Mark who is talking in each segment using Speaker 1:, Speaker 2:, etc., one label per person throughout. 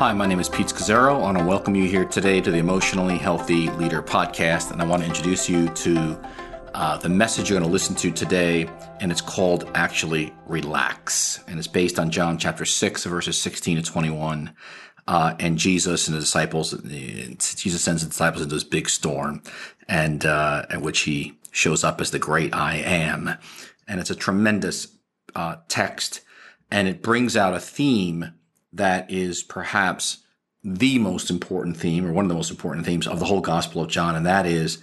Speaker 1: Hi, my name is Pete Scazzero. I want to welcome you here today to the Emotionally Healthy Leader podcast, and I want to introduce you to uh, the message you're going to listen to today, and it's called actually Relax, and it's based on John chapter 6, verses 16 to 21. Uh, and Jesus and the disciples, Jesus sends the disciples into this big storm, and uh, at which he shows up as the great I am. And it's a tremendous uh, text, and it brings out a theme that is perhaps the most important theme or one of the most important themes of the whole Gospel of John, and that is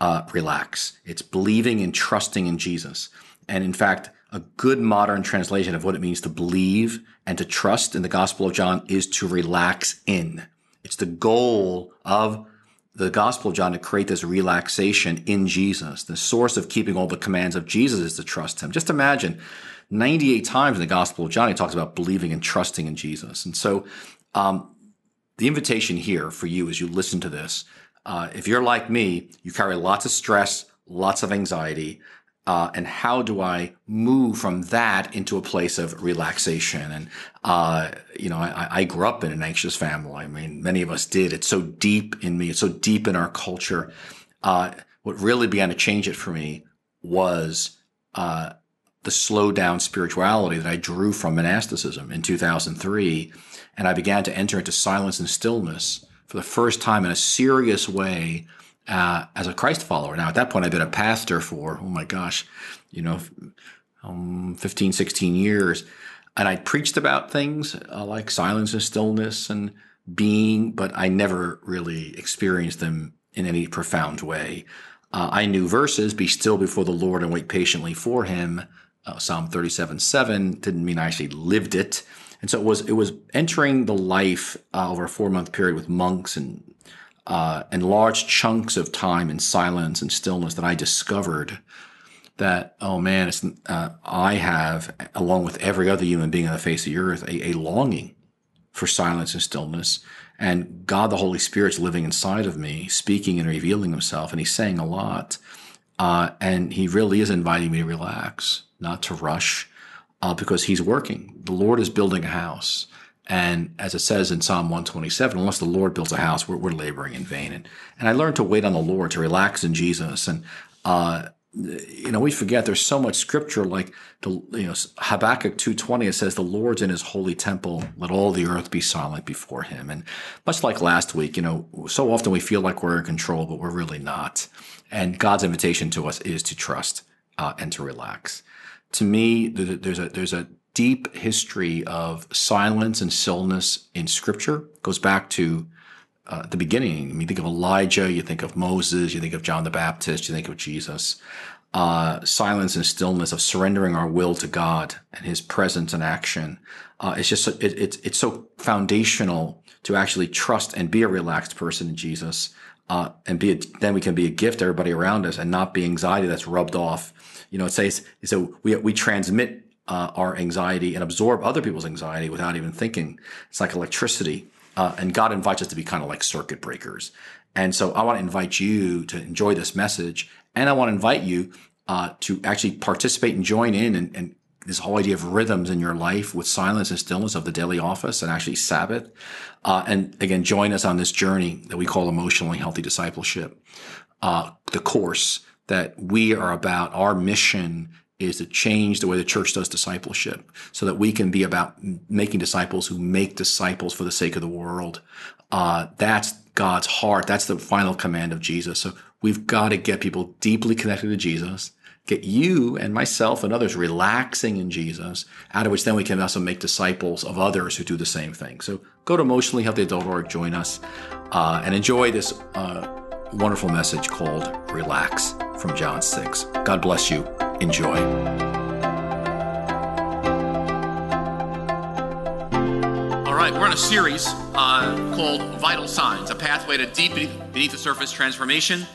Speaker 1: uh, relax. It's believing and trusting in Jesus. And in fact, a good modern translation of what it means to believe and to trust in the Gospel of John is to relax in. It's the goal of the Gospel of John to create this relaxation in Jesus. The source of keeping all the commands of Jesus is to trust him. Just imagine 98 times in the Gospel of John, he talks about believing and trusting in Jesus. And so, um, the invitation here for you as you listen to this, uh, if you're like me, you carry lots of stress, lots of anxiety. Uh, and how do I move from that into a place of relaxation? And, uh, you know, I, I, grew up in an anxious family. I mean, many of us did. It's so deep in me. It's so deep in our culture. Uh, what really began to change it for me was, uh, the slow down spirituality that I drew from monasticism in 2003. And I began to enter into silence and stillness for the first time in a serious way uh, as a Christ follower. Now, at that point, I'd been a pastor for, oh my gosh, you know, um, 15, 16 years. And I preached about things uh, like silence and stillness and being, but I never really experienced them in any profound way. Uh, I knew verses, be still before the Lord and wait patiently for him uh, Psalm 37 7 didn't mean I actually lived it. And so it was, it was entering the life uh, over a four month period with monks and, uh, and large chunks of time in silence and stillness that I discovered that, oh man, it's, uh, I have, along with every other human being on the face of the earth, a, a longing for silence and stillness. And God, the Holy Spirit's living inside of me, speaking and revealing himself. And he's saying a lot. Uh, and he really is inviting me to relax not to rush, uh, because he's working. The Lord is building a house. And as it says in Psalm 127, unless the Lord builds a house, we're, we're laboring in vain. And, and I learned to wait on the Lord, to relax in Jesus. And, uh, you know, we forget there's so much scripture like the, you know, Habakkuk 2.20, it says, the Lord's in his holy temple. Let all the earth be silent before him. And much like last week, you know, so often we feel like we're in control, but we're really not. And God's invitation to us is to trust uh, and to relax to me, there's a there's a deep history of silence and stillness in Scripture. It goes back to uh, the beginning. I mean, think of Elijah, you think of Moses, you think of John the Baptist, you think of Jesus. Uh, silence and stillness of surrendering our will to God and His presence and action. Uh, it's just it, it's it's so foundational to actually trust and be a relaxed person in Jesus, uh, and be a, then we can be a gift to everybody around us and not be anxiety that's rubbed off you know, it says so we we transmit uh, our anxiety and absorb other people's anxiety without even thinking. It's like electricity, uh, and God invites us to be kind of like circuit breakers. And so I want to invite you to enjoy this message, and I want to invite you uh, to actually participate and join in and, and this whole idea of rhythms in your life with silence and stillness of the daily office and actually Sabbath. Uh, and again, join us on this journey that we call emotionally healthy discipleship. Uh, the course that we are about our mission is to change the way the church does discipleship so that we can be about making disciples who make disciples for the sake of the world. Uh, that's God's heart. That's the final command of Jesus. So we've got to get people deeply connected to Jesus, get you and myself and others relaxing in Jesus, out of which then we can also make disciples of others who do the same thing. So go to emotionallyhealthy.org, join us, uh, and enjoy this uh, wonderful message called Relax from John 6. God bless you. Enjoy.
Speaker 2: All right, we're on a series uh, called Vital Signs, a pathway to deep beneath the surface transformation.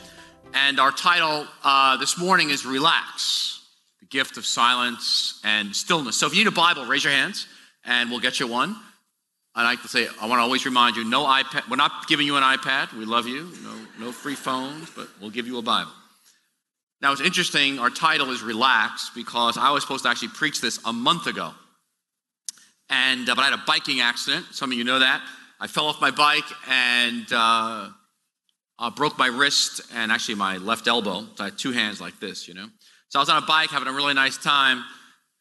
Speaker 2: And our title uh, this morning is Relax, the gift of silence and stillness. So if you need a Bible, raise your hands and we'll get you one. I like to say, I want to always remind you, no iPad. We're not giving you an iPad. We love you. No, no free phones, but we'll give you a Bible. Now, it's interesting, our title is Relax because I was supposed to actually preach this a month ago. And, uh, but I had a biking accident. Some of you know that. I fell off my bike and uh, uh, broke my wrist and actually my left elbow. So I had two hands like this, you know. So I was on a bike having a really nice time.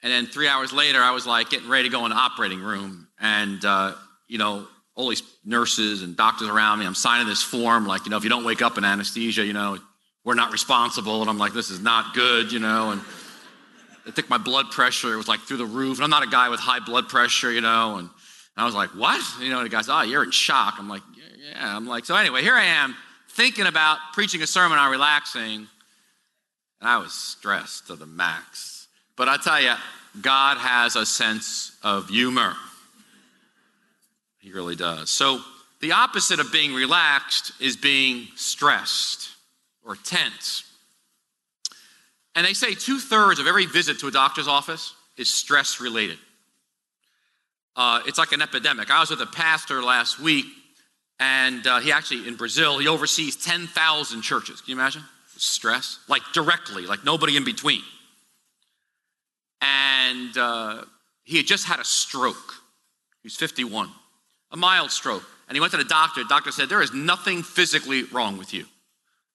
Speaker 2: And then three hours later, I was like getting ready to go in the operating room. And, uh, you know, all these nurses and doctors around me. I'm signing this form, like, you know, if you don't wake up in anesthesia, you know, we're not responsible. And I'm like, this is not good, you know. And they took my blood pressure. It was like through the roof. And I'm not a guy with high blood pressure, you know. And, I was like, what? You know, the guy's, oh, you're in shock. I'm like, yeah. I'm like, so anyway, here I am thinking about preaching a sermon on relaxing. And I was stressed to the max. But I tell you, God has a sense of humor. He really does. So, the opposite of being relaxed is being stressed or tense. And they say two thirds of every visit to a doctor's office is stress related. Uh, it's like an epidemic. I was with a pastor last week, and uh, he actually, in Brazil, he oversees 10,000 churches. Can you imagine? Stress. Like directly, like nobody in between. And uh, he had just had a stroke. He's 51 a mild stroke. And he went to the doctor. The doctor said, There is nothing physically wrong with you.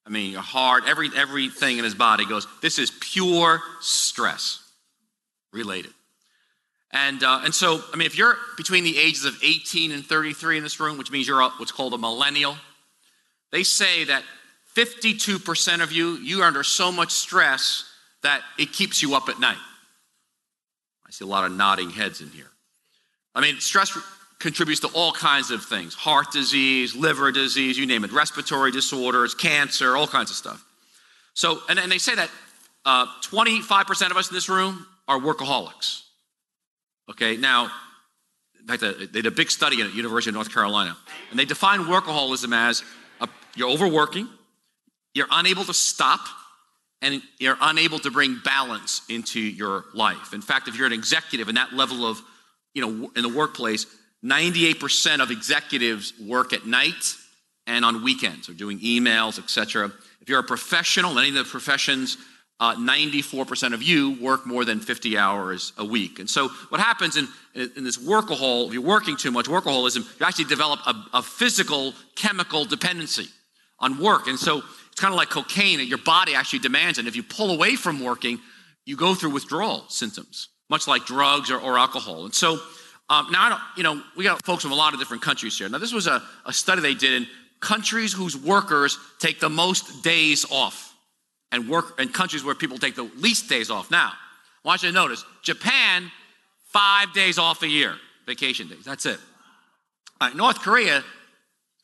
Speaker 2: I mean, your heart, every, everything in his body goes, This is pure stress related. And, uh, and so, I mean, if you're between the ages of 18 and 33 in this room, which means you're a, what's called a millennial, they say that 52% of you, you are under so much stress that it keeps you up at night. I see a lot of nodding heads in here. I mean, stress contributes to all kinds of things heart disease, liver disease, you name it, respiratory disorders, cancer, all kinds of stuff. So, and, and they say that uh, 25% of us in this room are workaholics. Okay, now, in fact, they did a big study at University of North Carolina, and they define workaholism as a, you're overworking, you're unable to stop, and you're unable to bring balance into your life. In fact, if you're an executive in that level of, you know, in the workplace, 98% of executives work at night and on weekends, or doing emails, etc. If you're a professional, any of the professions, uh, 94% of you work more than 50 hours a week. And so, what happens in, in this workahol, if you're working too much, workaholism, you actually develop a, a physical, chemical dependency on work. And so, it's kind of like cocaine that your body actually demands. And if you pull away from working, you go through withdrawal symptoms, much like drugs or, or alcohol. And so, um, now, I don't, you know, we got folks from a lot of different countries here. Now, this was a, a study they did in countries whose workers take the most days off and work and countries where people take the least days off. Now, I want you to notice Japan, five days off a year, vacation days. That's it. North Korea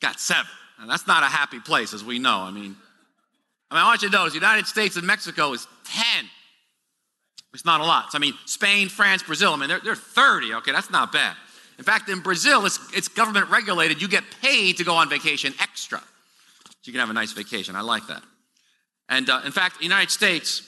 Speaker 2: got seven. That's not a happy place, as we know. I mean, I mean, I want you to notice the United States and Mexico is 10. It's not a lot. So, I mean, Spain, France, Brazil, I mean, they're, they're 30. Okay, that's not bad. In fact, in Brazil, it's, it's government regulated. You get paid to go on vacation extra. So you can have a nice vacation. I like that. And uh, in fact, the United States,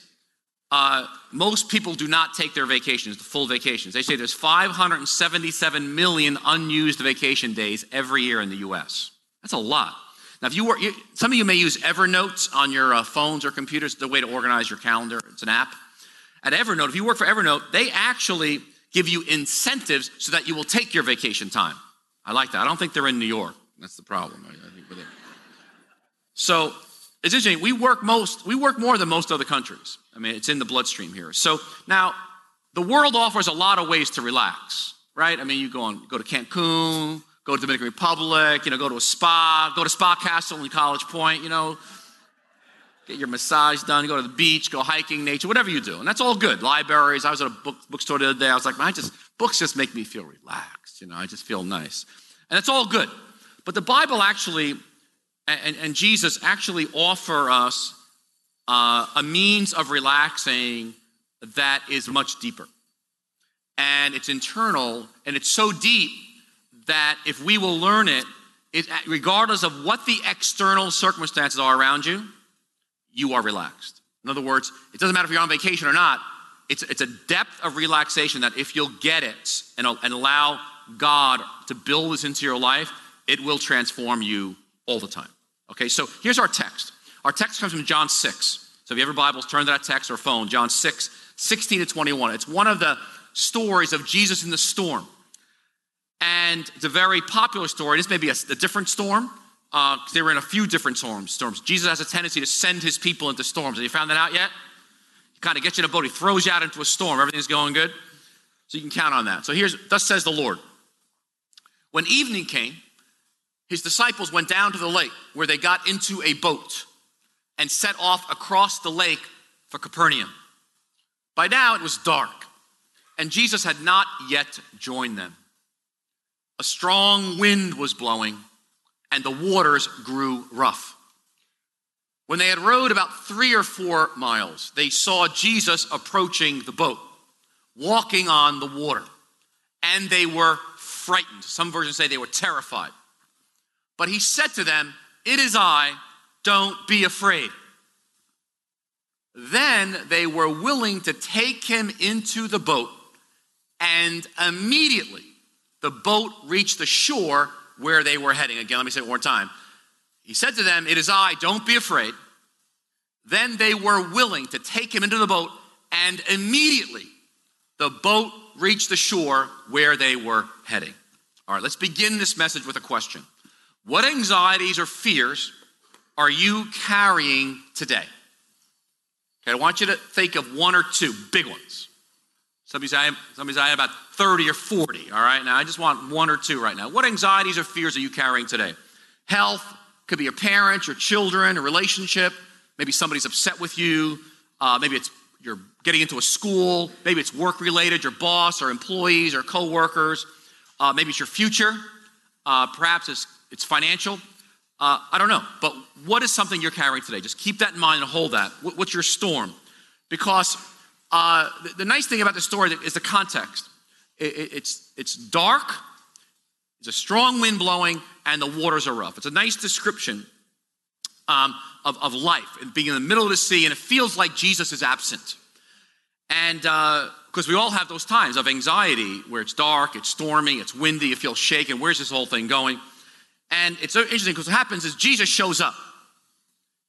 Speaker 2: uh, most people do not take their vacations, the full vacations. They say there's 577 million unused vacation days every year in the U.S. That's a lot. Now, if you were, some of you may use Evernote on your uh, phones or computers, the way to organize your calendar. It's an app at Evernote, if you work for Evernote, they actually give you incentives so that you will take your vacation time. I like that. I don't think they're in New York. That's the problem. I, think it. So it's interesting. We work most, we work more than most other countries. I mean, it's in the bloodstream here. So now the world offers a lot of ways to relax, right? I mean, you go on, go to Cancun, go to Dominican Republic, you know, go to a spa, go to Spa Castle in College Point, you know, get your massage done, go to the beach, go hiking, nature, whatever you do. And that's all good. Libraries. I was at a book, bookstore the other day. I was like, I just, books just make me feel relaxed. You know, I just feel nice. And it's all good. But the Bible actually, and, and Jesus actually offer us uh, a means of relaxing that is much deeper. And it's internal, and it's so deep that if we will learn it, it regardless of what the external circumstances are around you, you are relaxed. In other words, it doesn't matter if you're on vacation or not, it's, it's a depth of relaxation that if you'll get it and, and allow God to build this into your life, it will transform you all the time. Okay, so here's our text. Our text comes from John 6. So if you have your Bibles, turn to that text or phone, John 6, 16 to 21. It's one of the stories of Jesus in the storm. And it's a very popular story. This may be a, a different storm. Uh, they were in a few different storms. Storms. Jesus has a tendency to send his people into storms. Have you found that out yet? He kind of gets you in a boat. He throws you out into a storm. Everything's going good. So you can count on that. So here's, thus says the Lord. When evening came, his disciples went down to the lake where they got into a boat and set off across the lake for Capernaum. By now it was dark, and Jesus had not yet joined them. A strong wind was blowing, and the waters grew rough. When they had rowed about three or four miles, they saw Jesus approaching the boat, walking on the water, and they were frightened. Some versions say they were terrified. But he said to them, It is I, don't be afraid. Then they were willing to take him into the boat, and immediately the boat reached the shore where they were heading. Again, let me say it one more time. He said to them, It is I, don't be afraid. Then they were willing to take him into the boat, and immediately the boat reached the shore where they were heading. All right, let's begin this message with a question What anxieties or fears are you carrying today? Okay, I want you to think of one or two big ones. Some of say, some of you have about 30 or 40, all right? Now, I just want one or two right now. What anxieties or fears are you carrying today? Health, could be your parents, your children, a relationship. Maybe somebody's upset with you. Uh, maybe it's you're getting into a school. Maybe it's work related, your boss or employees or coworkers. Uh, maybe it's your future. Uh, perhaps it's, it's financial. Uh, I don't know. But what is something you're carrying today? Just keep that in mind and hold that. What, what's your storm? Because uh, the, the, nice thing about the story is the context. It, it, it's, it's dark, it's a strong wind blowing, and the waters are rough. It's a nice description um, of, of life and being in the middle of the sea, and it feels like Jesus is absent. And because uh, we all have those times of anxiety where it's dark, it's stormy, it's windy, you feel shaken. Where's this whole thing going? And it's so interesting because what happens is Jesus shows up.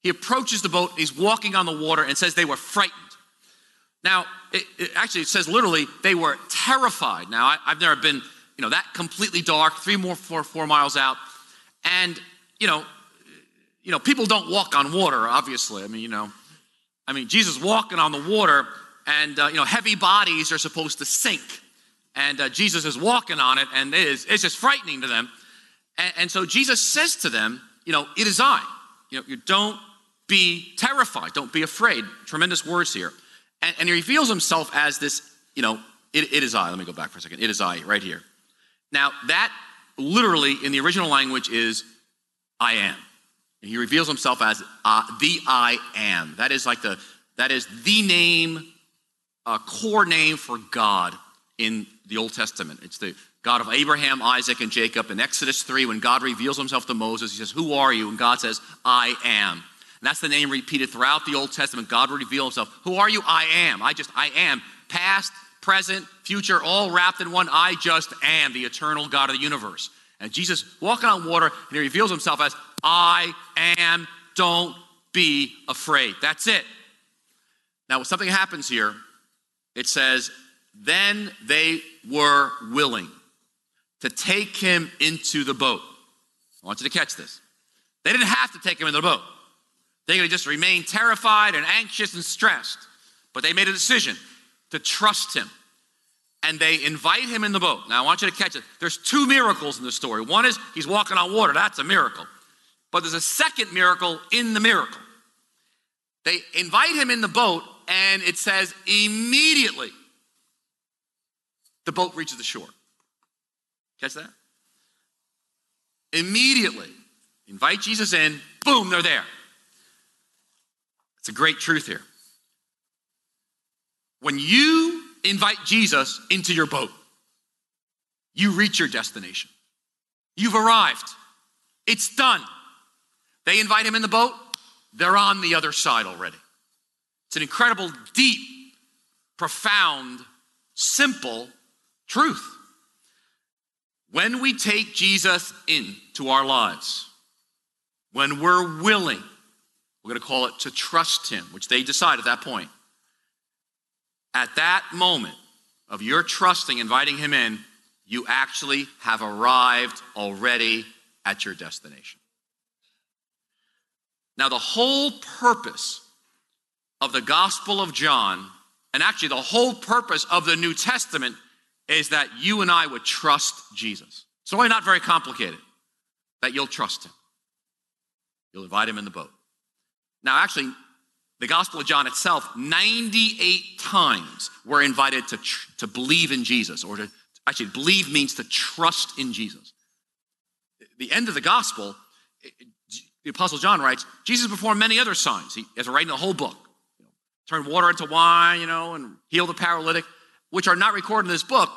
Speaker 2: He approaches the boat, he's walking on the water, and says they were frightened. Now, it, it actually, it says literally they were terrified. Now, I, have never been, you know, that completely dark, three more, four, four miles out. And, you know, you know, people don't walk on water, obviously. I mean, you know, I mean, Jesus walking on the water, and, uh, you know, heavy bodies are supposed to sink. And uh, Jesus is walking on it, and it is, it's just frightening to them. And, and so Jesus says to them, you know, it is I. You know, you don't be terrified, don't be afraid. Tremendous words here. And, and he reveals himself as this, you know, it, it is I. Let me go back for a second. It is I, right here. Now, that literally in the original language is I am. And he reveals himself as uh, the I am. That is like the, that is the name, uh, core name for God in the Old Testament. It's the God of Abraham, Isaac, and Jacob. In Exodus 3, when God reveals himself to Moses, he says, Who are you? And God says, I am. That's the name repeated throughout the Old Testament. God will reveal himself. Who are you? I am. I just, I am. Past, present, future, all wrapped in one. I just am the eternal God of the universe. And Jesus walking on water, and he reveals himself as, I am. Don't be afraid. That's it. Now, something happens here, it says, then they were willing to take him into the boat. I want you to catch this. They didn't have to take him into the boat. They could just remain terrified and anxious and stressed. But they made a decision to trust him. And they invite him in the boat. Now, I want you to catch it. There's two miracles in the story. One is he's walking on water, that's a miracle. But there's a second miracle in the miracle. They invite him in the boat, and it says immediately the boat reaches the shore. Catch that? Immediately, invite Jesus in, boom, they're there. It's a great truth here. When you invite Jesus into your boat, you reach your destination. You've arrived. It's done. They invite him in the boat, they're on the other side already. It's an incredible, deep, profound, simple truth. When we take Jesus into our lives, when we're willing, we're going to call it to trust Him, which they decide at that point. At that moment of your trusting, inviting Him in, you actually have arrived already at your destination. Now, the whole purpose of the Gospel of John, and actually the whole purpose of the New Testament, is that you and I would trust Jesus. It's really not very complicated, that you'll trust him. You'll invite him in the boat. Now, actually, the Gospel of John itself, 98 times we're invited to, tr- to believe in Jesus, or to actually, believe means to trust in Jesus. The end of the Gospel, the Apostle John writes, Jesus performed many other signs. He has write in the whole book. You know, turn water into wine, you know, and heal the paralytic, which are not recorded in this book,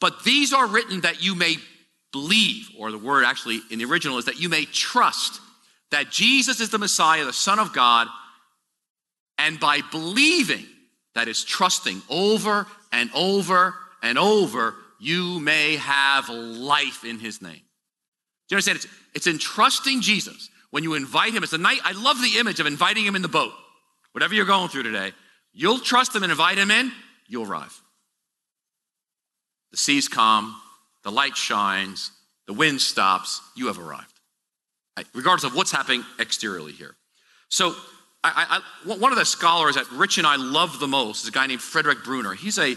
Speaker 2: but these are written that you may believe, or the word actually in the original is that you may trust that Jesus is the Messiah, the Son of God, and by believing, that is trusting over and over and over, you may have life in his name. Do you understand? It's, it's in trusting Jesus. When you invite him, it's a night. I love the image of inviting him in the boat. Whatever you're going through today, you'll trust him and invite him in, you'll arrive. The sea's calm, the light shines, the wind stops, you have arrived. Regardless of what's happening exteriorly here. So, I, I, one of the scholars that Rich and I love the most is a guy named Frederick Bruner. He's a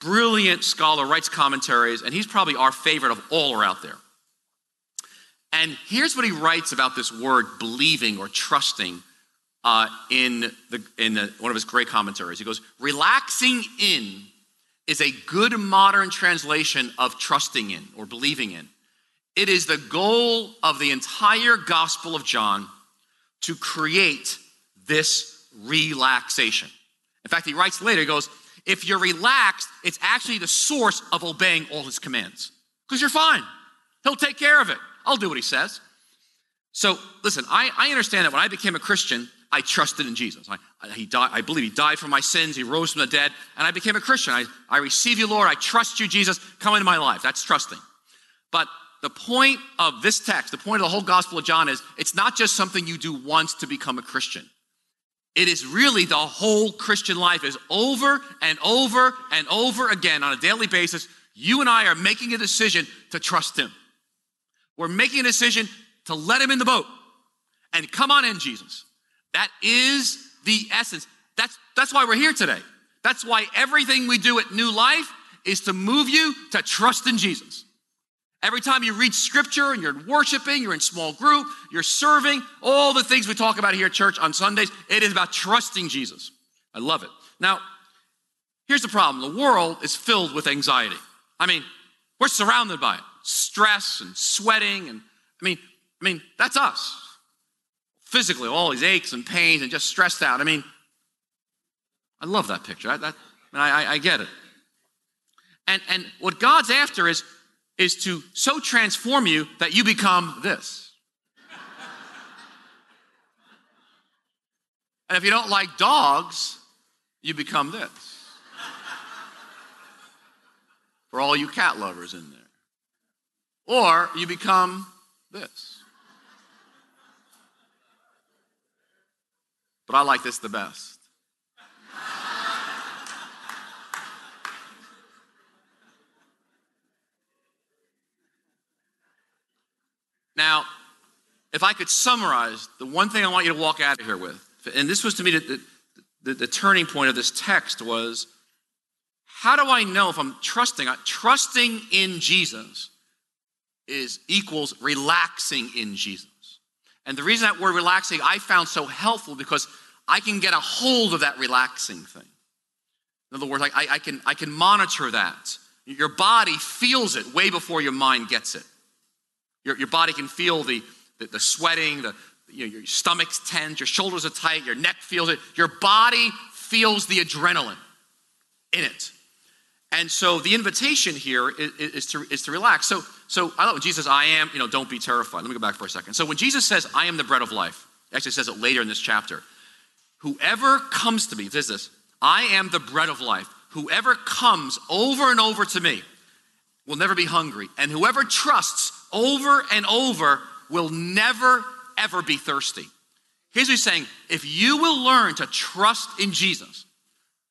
Speaker 2: brilliant scholar, writes commentaries, and he's probably our favorite of all are out there. And here's what he writes about this word believing or trusting uh, in, the, in the, one of his great commentaries. He goes, Relaxing in is a good modern translation of trusting in or believing in. It is the goal of the entire Gospel of John to create this relaxation. In fact, he writes later, he goes, If you're relaxed, it's actually the source of obeying all his commands because you're fine. He'll take care of it. I'll do what he says. So listen, I, I understand that when I became a Christian, I trusted in Jesus. I, I, he died, I believe he died for my sins. He rose from the dead, and I became a Christian. I, I receive you, Lord. I trust you, Jesus. Come into my life. That's trusting. But the point of this text, the point of the whole Gospel of John is it's not just something you do once to become a Christian. It is really the whole Christian life is over and over and over again on a daily basis. You and I are making a decision to trust him. We're making a decision to let him in the boat and come on in, Jesus. That is the essence. That's, that's why we're here today. That's why everything we do at New Life is to move you to trust in Jesus. Every time you read scripture and you're worshiping, you're in small group, you're serving, all the things we talk about here at church on Sundays, it is about trusting Jesus. I love it. Now, here's the problem the world is filled with anxiety. I mean, we're surrounded by it stress and sweating and I mean, I mean, that's us. Physically, all these aches and pains and just stressed out. I mean, I love that picture. I, that, I, I, I get it. And, and what God's after is, is to so transform you that you become this. and if you don't like dogs, you become this. For all you cat lovers in there or you become this. But I like this the best. Now, if I could summarize the one thing I want you to walk out of here with, and this was to me the, the, the turning point of this text was how do I know if I'm trusting? Trusting in Jesus is equals relaxing in Jesus. And the reason that word relaxing I found so helpful because I can get a hold of that relaxing thing. In other words, I, I, can, I can monitor that. Your body feels it way before your mind gets it. Your, your body can feel the, the, the sweating, the, you know, your stomach's tense, your shoulders are tight, your neck feels it. Your body feels the adrenaline in it. And so the invitation here is, is, to, is to relax. So, so I love when Jesus says, I am, you know, don't be terrified. Let me go back for a second. So when Jesus says, I am the bread of life, actually says it later in this chapter. Whoever comes to me, says this, I am the bread of life. Whoever comes over and over to me will never be hungry. And whoever trusts over and over will never, ever be thirsty. Here's what he's saying if you will learn to trust in Jesus,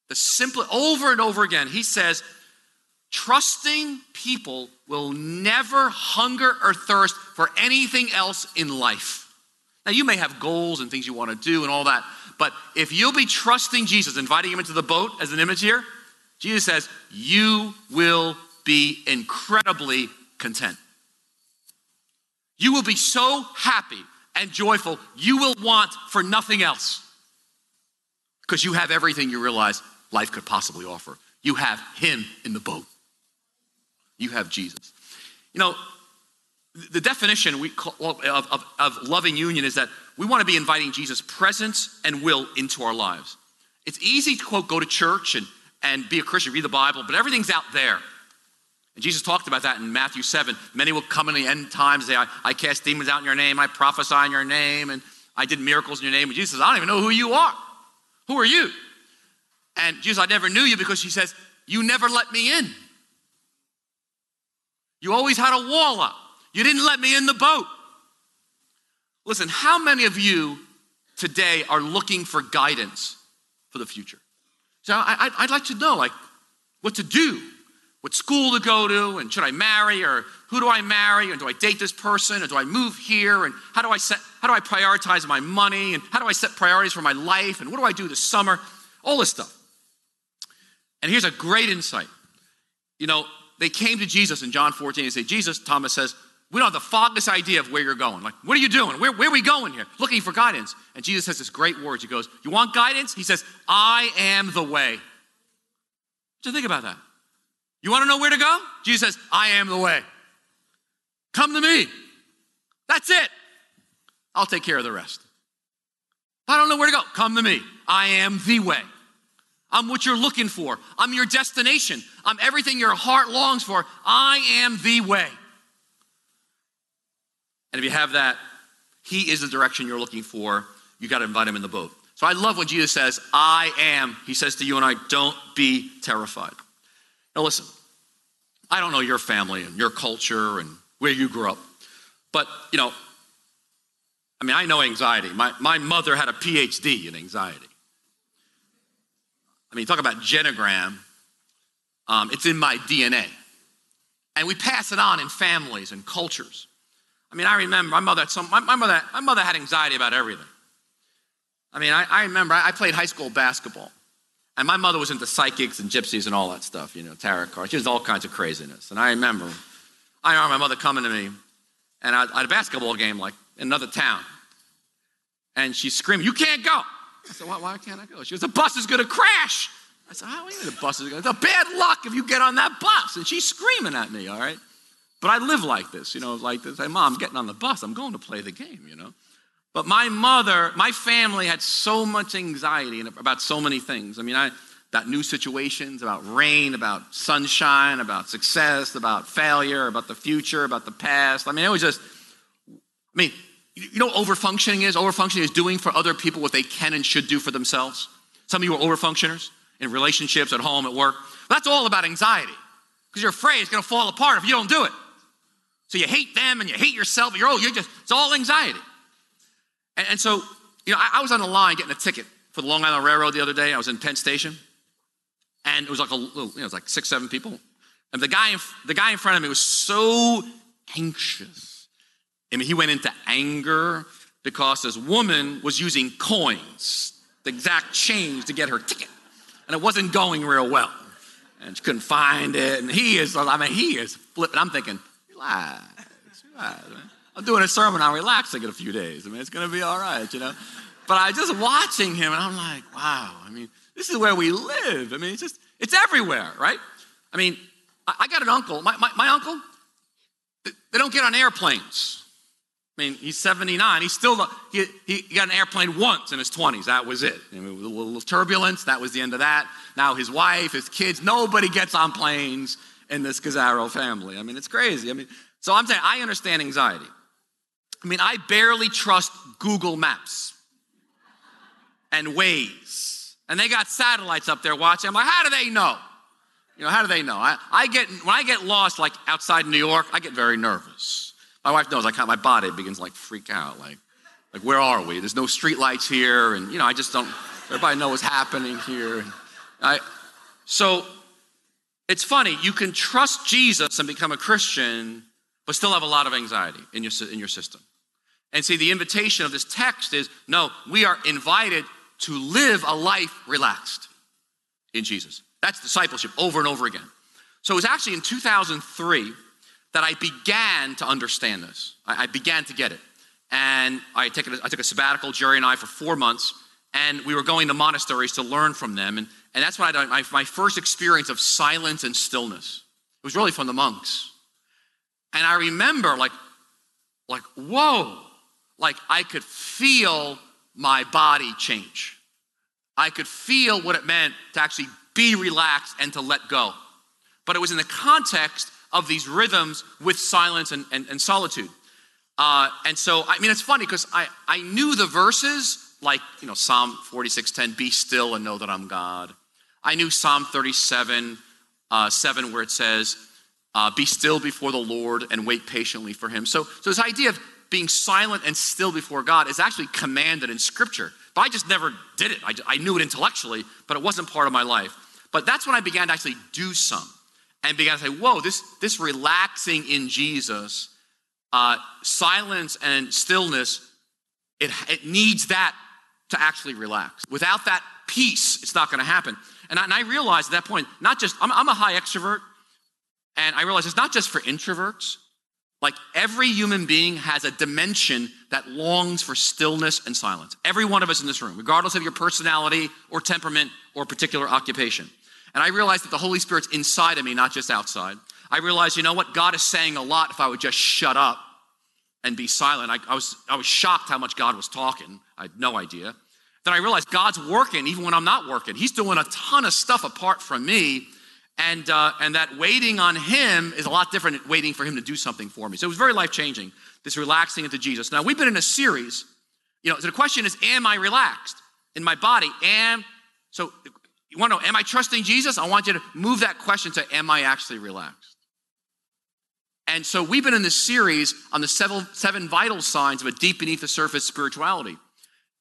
Speaker 2: the simple, over and over again, he says, Trusting people will never hunger or thirst for anything else in life. Now, you may have goals and things you want to do and all that, but if you'll be trusting Jesus, inviting him into the boat as an image here, Jesus says, you will be incredibly content. You will be so happy and joyful, you will want for nothing else because you have everything you realize life could possibly offer. You have Him in the boat, you have Jesus. You know, the definition we call, of, of, of loving union is that we want to be inviting Jesus' presence and will into our lives. It's easy to quote, go to church and, and be a Christian, read the Bible, but everything's out there. And Jesus talked about that in Matthew 7. Many will come in the end times, say, I, I cast demons out in your name, I prophesy in your name, and I did miracles in your name. And Jesus says, I don't even know who you are. Who are you? And Jesus, I never knew you because he says, You never let me in. You always had a wall up. You didn't let me in the boat. Listen, how many of you today are looking for guidance for the future? So I, would like to know, like, what to do what school to go to and should I marry or who do I marry and do I date this person or do I move here and how do I set how do I prioritize my money and how do I set priorities for my life and what do I do this summer? All this stuff. And here's a great insight. You know, they came to Jesus in John 14 and say, Jesus, Thomas says, we don't have the foggiest idea of where you're going. Like, what are you doing? Where, where are we going here? Looking for guidance. And Jesus has this great words. He goes, You want guidance? He says, I am the way. You think about that? You want to know where to go? Jesus says, I am the way. Come to me. That's it. I'll take care of the rest. I don't know where to go, come to me. I am the way. I'm what you're looking for. I'm your destination. I'm everything your heart longs for. I am the way. And if you have that, He is the direction you're looking for. You got to invite Him in the boat. So I love when Jesus says, I am. He says to you and I, don't be terrified. Now, listen, I don't know your family and your culture and where you grew up, but, you know, I mean, I know anxiety. My, my mother had a PhD in anxiety. I mean, talk about genogram. Um, it's in my DNA. And we pass it on in families and cultures. I mean, I remember my mother had some, my, my mother, my mother had anxiety about everything. I mean, I, I remember I played high school basketball. And my mother was into psychics and gypsies and all that stuff, you know, tarot cards. She was all kinds of craziness. And I remember, I remember my mother coming to me, and I, had a basketball game like in another town, and she's screaming, "You can't go!" I said, "Why, why can't I go?" She goes, "The bus is going to crash." I said, "How do you the bus is going? to It's a bad luck if you get on that bus." And she's screaming at me. All right, but I live like this, you know, like this. Hey, mom, I'm getting on the bus. I'm going to play the game, you know. But my mother, my family had so much anxiety about so many things. I mean, I, about new situations, about rain, about sunshine, about success, about failure, about the future, about the past. I mean, it was just, I mean, you know what overfunctioning is? Overfunctioning is doing for other people what they can and should do for themselves. Some of you are overfunctioners in relationships, at home, at work. That's all about anxiety because you're afraid it's going to fall apart if you don't do it. So you hate them and you hate yourself. You're, oh, you're just, it's all anxiety. And, and so, you know, I, I, was on the line getting a ticket for the Long Island Railroad the other day. I was in Penn Station, and it was like a little, you know, it was like six, seven people. And the guy, in, the guy in front of me was so anxious. I mean, he went into anger because this woman was using coins, the exact change to get her ticket, and it wasn't going real well. And she couldn't find it. And he is, I mean, he is flipping. I'm thinking, relax, relax, man. I'm doing a sermon on relaxing in a few days. I mean, it's going to be all right, you know. But I just watching him, and I'm like, wow. I mean, this is where we live. I mean, it's just, it's everywhere, right? I mean, I, I got an uncle. My, my, my uncle, they don't get on airplanes. I mean, he's 79. He's still, he, he got an airplane once in his 20s. That was it. I mean, a little turbulence. That was the end of that. Now his wife, his kids, nobody gets on planes in this Scazzero family. I mean, it's crazy. I mean, so I'm saying I understand anxiety. I mean, I barely trust Google Maps and Waze. And they got satellites up there watching. I'm like, how do they know? You know, how do they know? I, I get when I get lost, like outside New York, I get very nervous. My wife knows I can't, my body begins like freak out. Like, like where are we? There's no street lights here, and you know, I just don't everybody know what's happening here. I so It's funny, you can trust Jesus and become a Christian, but still have a lot of anxiety in your, in your system. And see, the invitation of this text is no, we are invited to live a life relaxed in Jesus. That's discipleship over and over again. So it was actually in 2003 that I began to understand this. I, I began to get it. And I, take a, I took a sabbatical, Geri and I, for four months, and we were going to monasteries to learn from them. And, and that's when I my, my first experience of silence and stillness. It was really from the monks. And I remember, like, like, whoa, like I could feel my body change. I could feel what it meant to actually be relaxed and to let go. But it was in the context of these rhythms with silence and, and, and solitude. Uh, and so, I mean, it's funny because I, I knew the verses like, you know, Psalm 46:10, be still and know that I'm God. I knew Psalm 37, uh, 7, where it says, uh, be still before the Lord and wait patiently for him. So, so this idea of being silent and still before God is actually commanded in Scripture. But I just never did it. I, I knew it intellectually, but it wasn't part of my life. But that's when I began to actually do some and began to say, whoa, this, this relaxing in Jesus, uh, silence and stillness, it, it needs that to actually relax. Without that peace, it's not going to happen. And I, and I, realized at that point, not just, I'm, I'm a high extrovert, and I realized it's not just for introverts. Like every human being has a dimension that longs for stillness and silence. Every one of us in this room, regardless of your personality or temperament or particular occupation. And I realized that the Holy Spirit's inside of me, not just outside. I realized, you know what? God is saying a lot if I would just shut up and be silent. I, I, was, I was shocked how much God was talking. I had no idea. Then I realized God's working even when I'm not working. He's doing a ton of stuff apart from me. And, uh, and that waiting on Him is a lot different than waiting for Him to do something for me. So it was very life changing, this relaxing into Jesus. Now, we've been in a series. You know, so the question is, am I relaxed in my body? Am, so you want to know, am I trusting Jesus? I want you to move that question to, am I actually relaxed? And so we've been in this series on the seven, seven vital signs of a deep beneath the surface spirituality.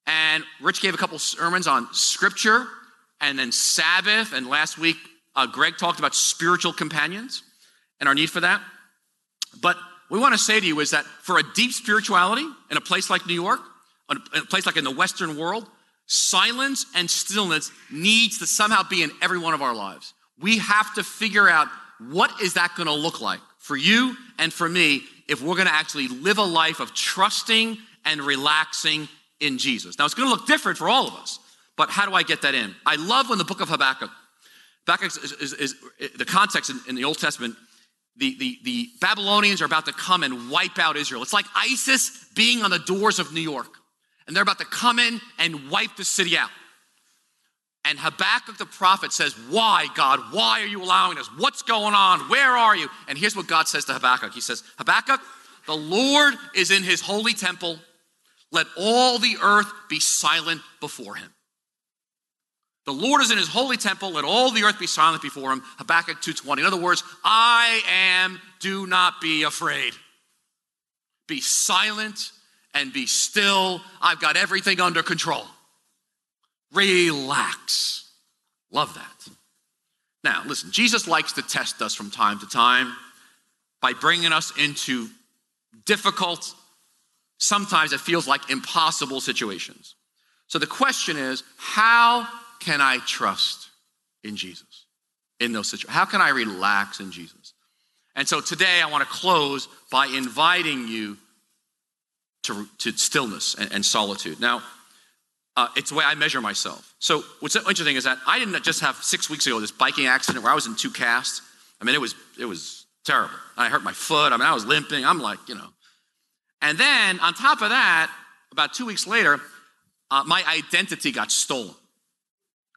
Speaker 2: And Rich gave a couple sermons on scripture and then Sabbath. And last week, uh, Greg talked about spiritual companions and our need for that. But we want to say to you is that for a deep spirituality in a place like New York, in a place like in the Western world, silence and stillness needs to somehow be in every one of our lives. We have to figure out what is that going to look like for you and for me if we're going to actually live a life of trusting and relaxing in Jesus. Now, it's going to look different for all of us, but how do I get that in? I love when the book of Habakkuk, Habakkuk is, is, is, is the context in, in, the Old Testament, the, the, the Babylonians are about to come and wipe out Israel. It's like ISIS being on the doors of New York, and they're about to come in and wipe the city out. And Habakkuk the prophet says, Why, God? Why are you allowing this? What's going on? Where are you? And here's what God says to Habakkuk He says, Habakkuk, the Lord is in his holy temple. Let all the earth be silent before him. The Lord is in his holy temple. Let all the earth be silent before him. Habakkuk 2.20. In other words, I am, do not be afraid. Be silent and be still. I've got everything under control. Relax. Love that. Now, listen, Jesus likes to test us from time to time by bringing us into difficult, sometimes it feels like impossible situations. So the question is how can I trust in Jesus in those situations? How can I relax in Jesus? And so today I want to close by inviting you to, to stillness and, and solitude. Now, uh, it's the way I measure myself. So what's interesting is that I didn't just have six weeks ago this biking accident where I was in two casts. I mean, it was it was terrible. I hurt my foot. I mean, I was limping. I'm like, you know. And then on top of that, about two weeks later, uh, my identity got stolen.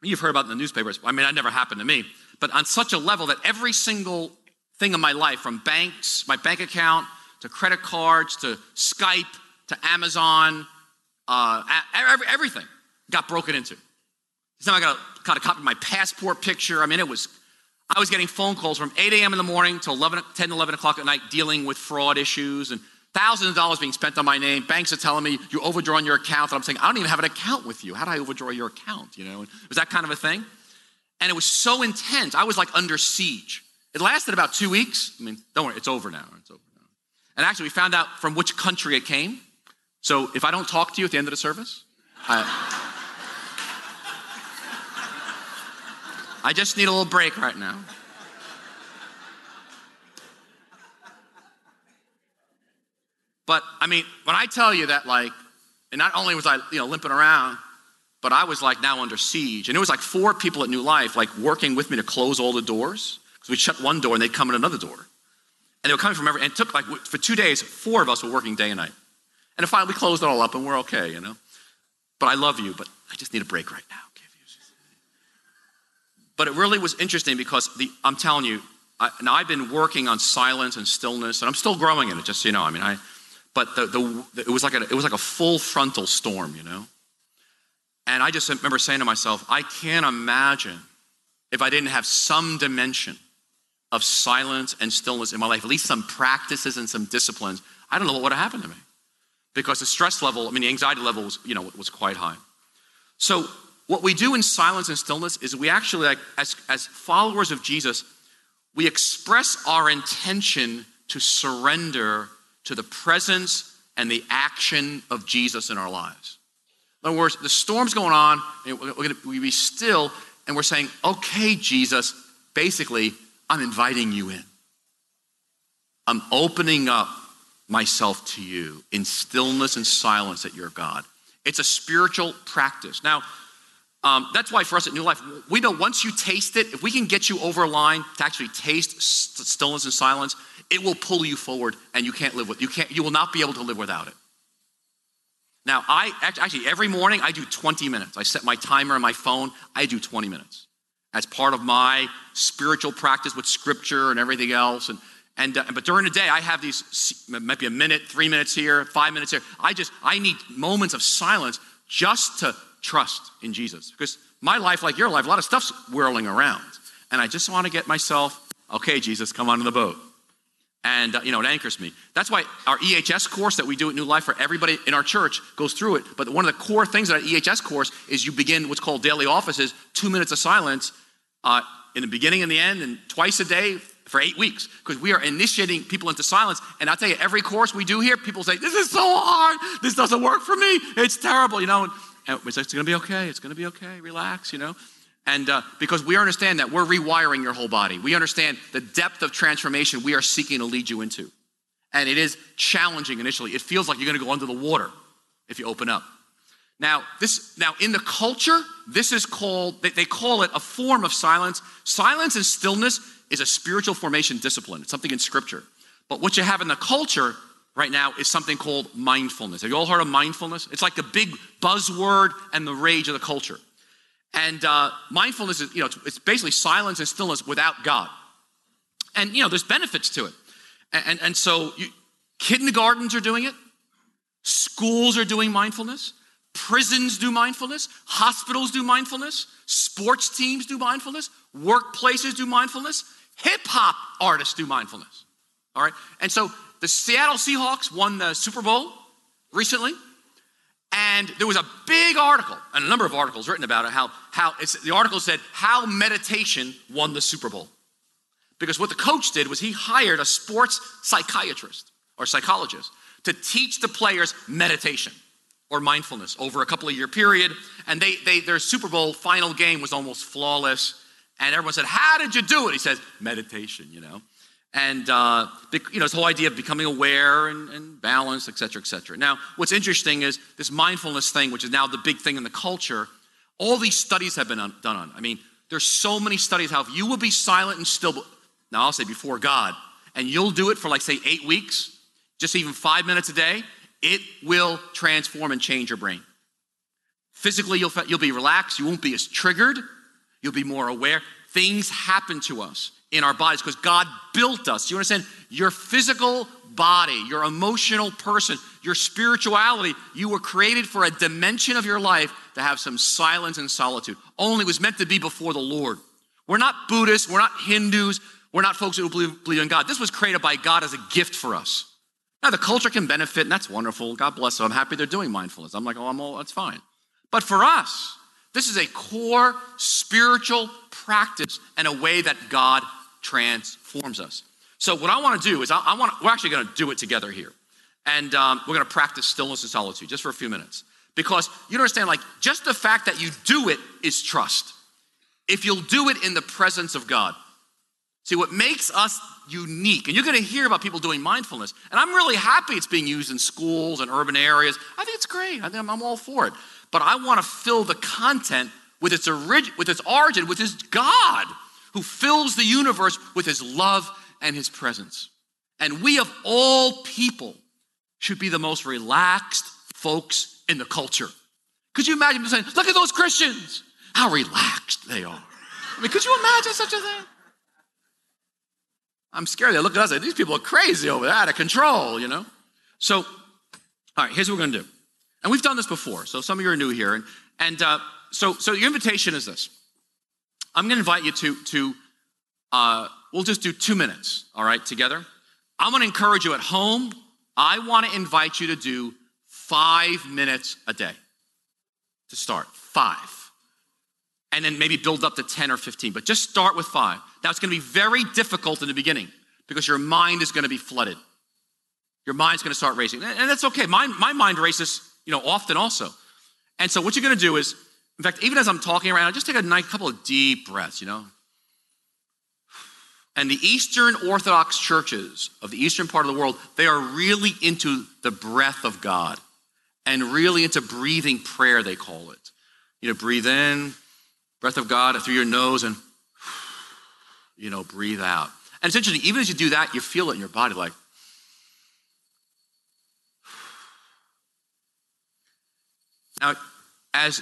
Speaker 2: You've heard about in the newspapers. I mean, that never happened to me, but on such a level that every single thing in my life, from banks, my bank account, to credit cards, to Skype, to Amazon, uh, everything got broken into. This time I got a, got a copy of my passport picture. I mean, it was, I was getting phone calls from 8 a.m. in the morning till 11, 10, 11 o'clock at night dealing with fraud issues and thousands of dollars being spent on my name. Banks are telling me you're overdrawing your account. And I'm saying, I don't even have an account with you. How do I overdraw your account? You know, it was that kind of a thing? And it was so intense. I was like under siege. It lasted about two weeks. I mean, don't worry, it's over now. It's over now. And actually, we found out from which country it came. So if I don't talk to you at the end of the service, I, I just need a little break right now. But I mean, when I tell you that, like, and not only was I, you know, limping around, but I was like now under siege. And it was like four people at New Life, like working with me to close all the doors. Because we'd shut one door and they'd come in another door. And they were coming from every, and it took like, for two days, four of us were working day and night. And finally we closed it all up and we're okay, you know. But I love you, but I just need a break right now. But it really was interesting because the, I'm telling you, I, now I've been working on silence and stillness, and I'm still growing in it, just so you know. I mean, I, but the, the, it, was like a, it was like a full frontal storm, you know? And I just remember saying to myself, I can't imagine if I didn't have some dimension of silence and stillness in my life, at least some practices and some disciplines, I don't know what would have happened to me. Because the stress level, I mean, the anxiety level was, you know, was quite high. So what we do in silence and stillness is we actually, like, as, as followers of Jesus, we express our intention to surrender to the presence and the action of Jesus in our lives. In other words, the storm's going on, and we're to we be still, and we're saying, okay, Jesus, basically, I'm inviting you in. I'm opening up myself to you in stillness and silence that you're God. It's a spiritual practice. Now, um, that's why for us at New Life, we know once you taste it, if we can get you over a line to actually taste stillness and silence, it will pull you forward, and you can't live with you can't you will not be able to live without it. Now, I actually every morning I do 20 minutes. I set my timer on my phone. I do 20 minutes as part of my spiritual practice with Scripture and everything else. And and uh, but during the day I have these maybe a minute, three minutes here, five minutes here. I just I need moments of silence just to trust in Jesus. Because my life, like your life, a lot of stuff's whirling around. And I just want to get myself, okay, Jesus, come onto the boat. And, uh, you know, it anchors me. That's why our EHS course that we do at New Life for everybody in our church goes through it. But one of the core things of that EHS course is you begin what's called daily offices, two minutes of silence uh, in the beginning and the end, and twice a day for eight weeks because we are initiating people into silence. And I'll tell you, every course we do here, people say, This is so hard. This doesn't work for me. It's terrible, you know. And it's, it's going to be okay. It's going to be okay. Relax, you know. And uh, because we understand that we're rewiring your whole body, we understand the depth of transformation we are seeking to lead you into. And it is challenging initially. It feels like you're going to go under the water if you open up. Now, this now in the culture, this is called they, they call it a form of silence. Silence and stillness is a spiritual formation discipline. It's something in scripture. But what you have in the culture right now is something called mindfulness. Have you all heard of mindfulness? It's like the big buzzword and the rage of the culture. And uh, mindfulness is, you know, it's, it's, basically silence and stillness without God. And, you know, there's benefits to it. And, and, and so you, kindergartens are doing it, schools are doing mindfulness, prisons do mindfulness, hospitals do mindfulness, sports teams do mindfulness, workplaces do mindfulness, hip hop artists do mindfulness. All right? And so the Seattle Seahawks won the Super Bowl recently, and there was a big article, and a number of articles written about it. How how the article said how meditation won the Super Bowl, because what the coach did was he hired a sports psychiatrist or psychologist to teach the players meditation or mindfulness over a couple of year period, and they they their Super Bowl final game was almost flawless. And everyone said, How did you do it? He says, Meditation, you know and uh, you know this whole idea of becoming aware and, and balanced et cetera et cetera. Now what's interesting is this mindfulness thing which is now the big thing in the culture all these studies have been done on. I mean there's so many studies how if you will be silent and still now i'll say before god and you'll do it for like say eight weeks just even five minutes a day it will transform and change your brain. Physically you'll, you'll be relaxed you won't be as triggered you'll be more aware. Things happen to us in our bodies because God built us. You understand? Your physical body, your emotional person, your spirituality, you were created for a dimension of your life to have some silence and solitude. Only was meant to be before the Lord. We're not Buddhists, we're not Hindus, we're not folks who believe, believe in God. This was created by God as a gift for us. Now, the culture can benefit, and that's wonderful. God bless them. I'm happy they're doing mindfulness. I'm like, oh, I'm all, that's fine. But for us, This is a core spiritual practice and a way that God transforms us. So, what I want to do is, I, I want we're actually going to do it together here. And um, we're going to practice stillness and solitude just for a few minutes. Because you understand, like, just the fact that you do it is trust. If you'll do it in the presence of God. See, what makes us unique, and you're going to hear about people doing mindfulness, and I'm really happy it's being used in schools and urban areas. I think it's great. I think I'm, I'm all for it. But I want to fill the content with its, orig- with its origin, with His God, who fills the universe with His love and His presence. And we, of all people, should be the most relaxed folks in the culture. Could you imagine saying, look at those Christians, how relaxed they are? I mean, could you imagine such a thing? I'm scared. They look at us like these people are crazy over there, out of control, you know? So, all right, here's what we're gonna do. And we've done this before, so some of you are new here. And, and uh, so, so your invitation is this. I'm gonna invite you to, to uh, we'll just do two minutes, all right, together. I'm gonna encourage you at home. I wanna invite you to do five minutes a day to start. Five and then maybe build up to 10 or 15, but just start with five. Now, it's going to be very difficult in the beginning because your mind is going to be flooded. Your mind's going to start racing. And that's okay. My, my mind races, you know, often also. And so what you're going to do is, in fact, even as I'm talking around, I just take a nice couple of deep breaths, you know. And the Eastern Orthodox churches of the eastern part of the world, they are really into the breath of God and really into breathing prayer, they call it. You know, breathe in, breath of God through your nose and, you know, breathe out. And it's interesting, even as you do that, you feel it in your body like, now, as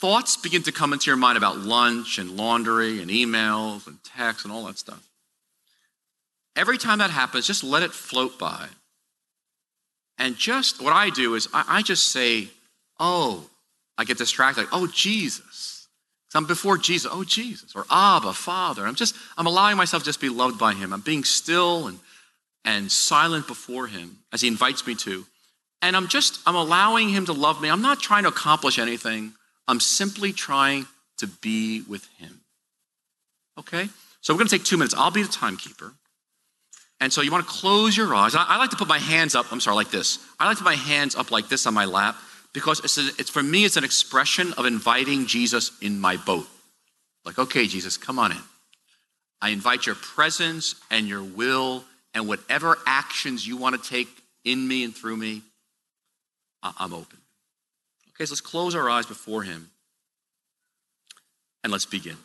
Speaker 2: thoughts begin to come into your mind about lunch and laundry and emails and texts and all that stuff, every time that happens, just let it float by. And just what I do is I, I just say, oh, I get distracted, like, oh, Jesus. I'm before Jesus. Oh, Jesus. Or Abba, Father. I'm just, I'm allowing myself just be loved by Him. I'm being still and, and silent before Him as He invites me to. And I'm just, I'm allowing Him to love me. I'm not trying to accomplish anything. I'm simply trying to be with Him. Okay? So we're going to take two minutes. I'll be the timekeeper. And so you want to close your eyes. I, like to put my hands up. I'm sorry, like this. I like to put my hands up like this on my lap because it's, a, it's for me, it's an expression of inviting Jesus in my boat. Like, okay, Jesus, come on in. I invite your presence and your will and whatever actions you want to take in me and through me, I'm open. Okay, so let's close our eyes before Him and let's begin.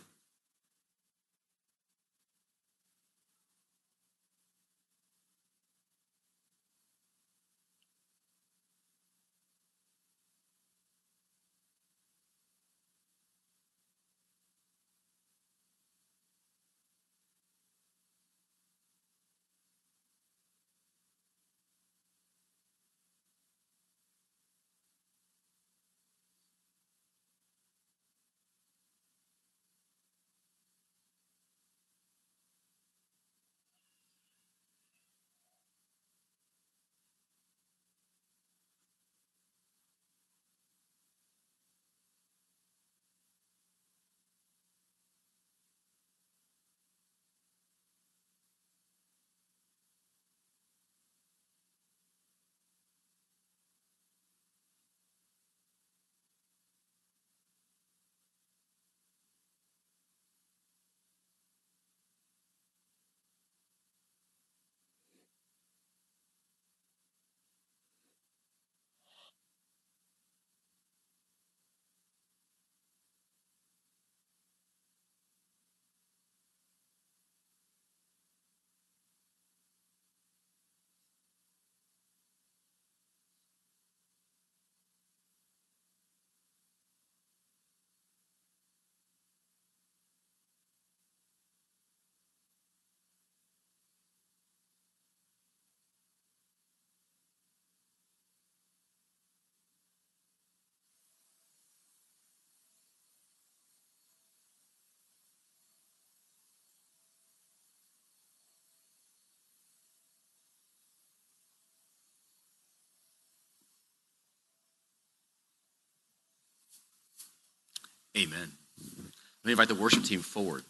Speaker 2: Amen. Let me invite the worship team forward.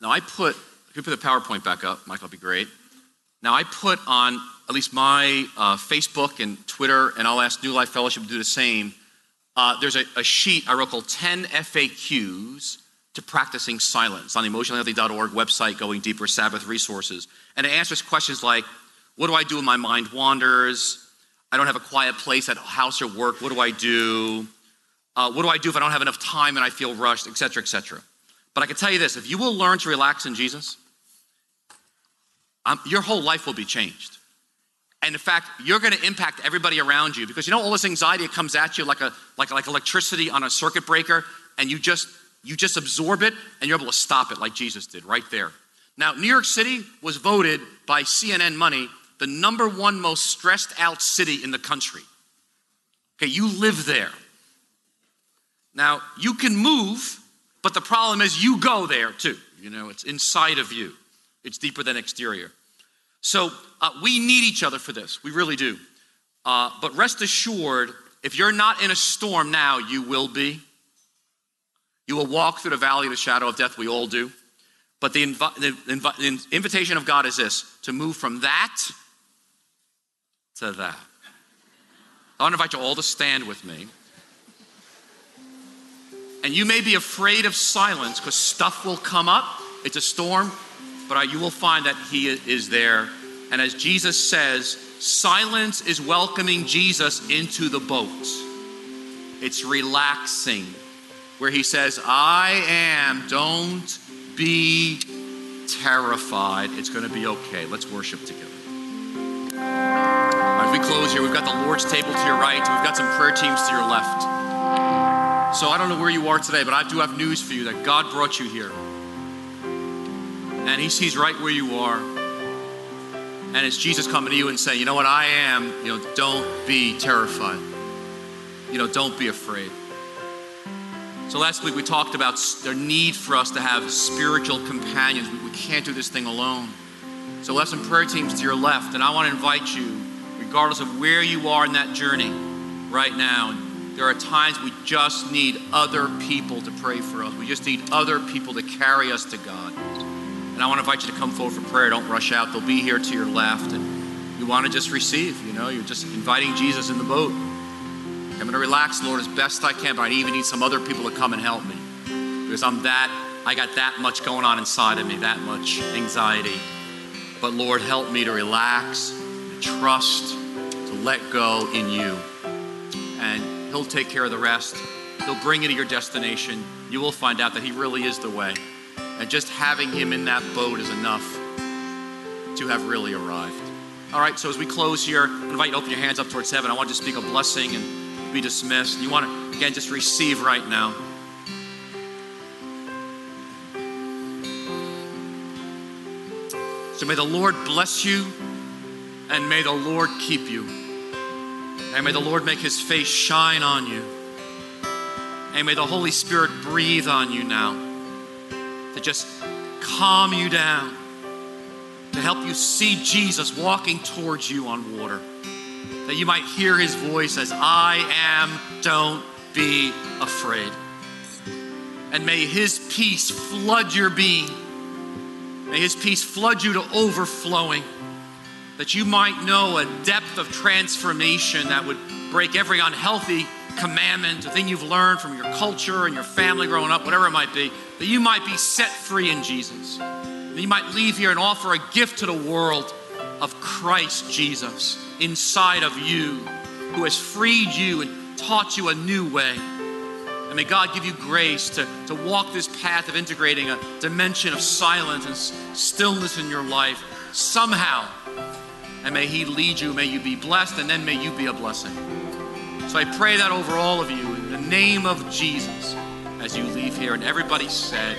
Speaker 2: Now, I put, if you put the PowerPoint back up, Michael, would be great. Now, I put on at least my uh, Facebook and Twitter, and I'll ask New Life Fellowship to do the same. Uh, there's a, a, sheet I wrote called 10 FAQs to practicing silence on the emotionallyhealthy.org website, Going Deeper Sabbath resources. And it answers questions like What do I do when my mind wanders? I don't have a quiet place at house or work. What do I do? Uh, what do I do if I don't have enough time and I feel rushed, etc., etc. But I can tell you this if you will learn to relax in Jesus, um, your whole life will be changed. And in fact, you're going to impact everybody around you because you know all this anxiety comes at you like a like like electricity on a circuit breaker, and you just you just absorb it and you're able to stop it like Jesus did right there. Now, New York City was voted by CNN Money the number one most stressed out city in the country. Okay, you live there. Now, you can move, but the problem is you go there too. You know, it's inside of you, it's deeper than exterior. So uh, we need each other for this. We really do. Uh, but rest assured, if you're not in a storm now, you will be. You will walk through the valley of the shadow of death. We all do. But the, the, the invitation of God is this to move from that to that. I want to invite you all to stand with me. And you may be afraid of silence because stuff will come up. It's a storm, but you will find that He is there. And as Jesus says, silence is welcoming Jesus into the boat. It's relaxing, where He says, I am, don't be terrified. It's going to be okay. Let's worship together. As we close here, we've got the Lord's table to your right, we've got some prayer teams to your left. So I don't know where you are today, but I do have news for you that God brought you here. And He sees right where you are. And it's Jesus coming to you and saying, you know what, I am, you know, don't be terrified. You know, don't be afraid. So last week we talked about the need for us to have spiritual companions. We, can't do this thing alone. So some prayer teams to your left, and I want to invite you, regardless of where you are in that journey right now, there are times we just need other people to pray for us. We just need other people to carry us to God. And I want to invite you to come forward for prayer. Don't rush out. They'll be here to your left. And you want to just receive, you know, you're just inviting Jesus in the boat. I'm going to relax, Lord, as best I can, but I even need some other people to come and help me. Because I'm that, I got that much going on inside of me, that much anxiety. But Lord, help me to relax, to trust, to let go in you. And He'll take care of the rest. He'll bring you to your destination. You will find out that He really is the way. And just having Him in that boat is enough to have really arrived. All right, so as we close here, I invite you to open your hands up towards heaven. I want to speak a blessing and be dismissed. You want to, again, just receive right now. So may the Lord bless you and may the Lord keep you. And may the Lord make his face shine on you. And may the Holy Spirit breathe on you now to just calm you down, to help you see Jesus walking towards you on water. That you might hear his voice as, I am, don't be afraid. And may his peace flood your being. May his peace flood you to overflowing that you might know a depth of transformation that would break every unhealthy commandment, a thing you've learned from your culture and your family growing up, whatever it might be, that you might be set free in Jesus. That you might leave here and offer a gift to the world of Christ Jesus inside of you, who has freed you and taught you a new way. And may God give you grace to, to walk this path of integrating a dimension of silence and stillness in your life somehow and may He lead you. May you be blessed, and then may you be a blessing. So I pray that over all of you in the name of Jesus as you leave here. And everybody said,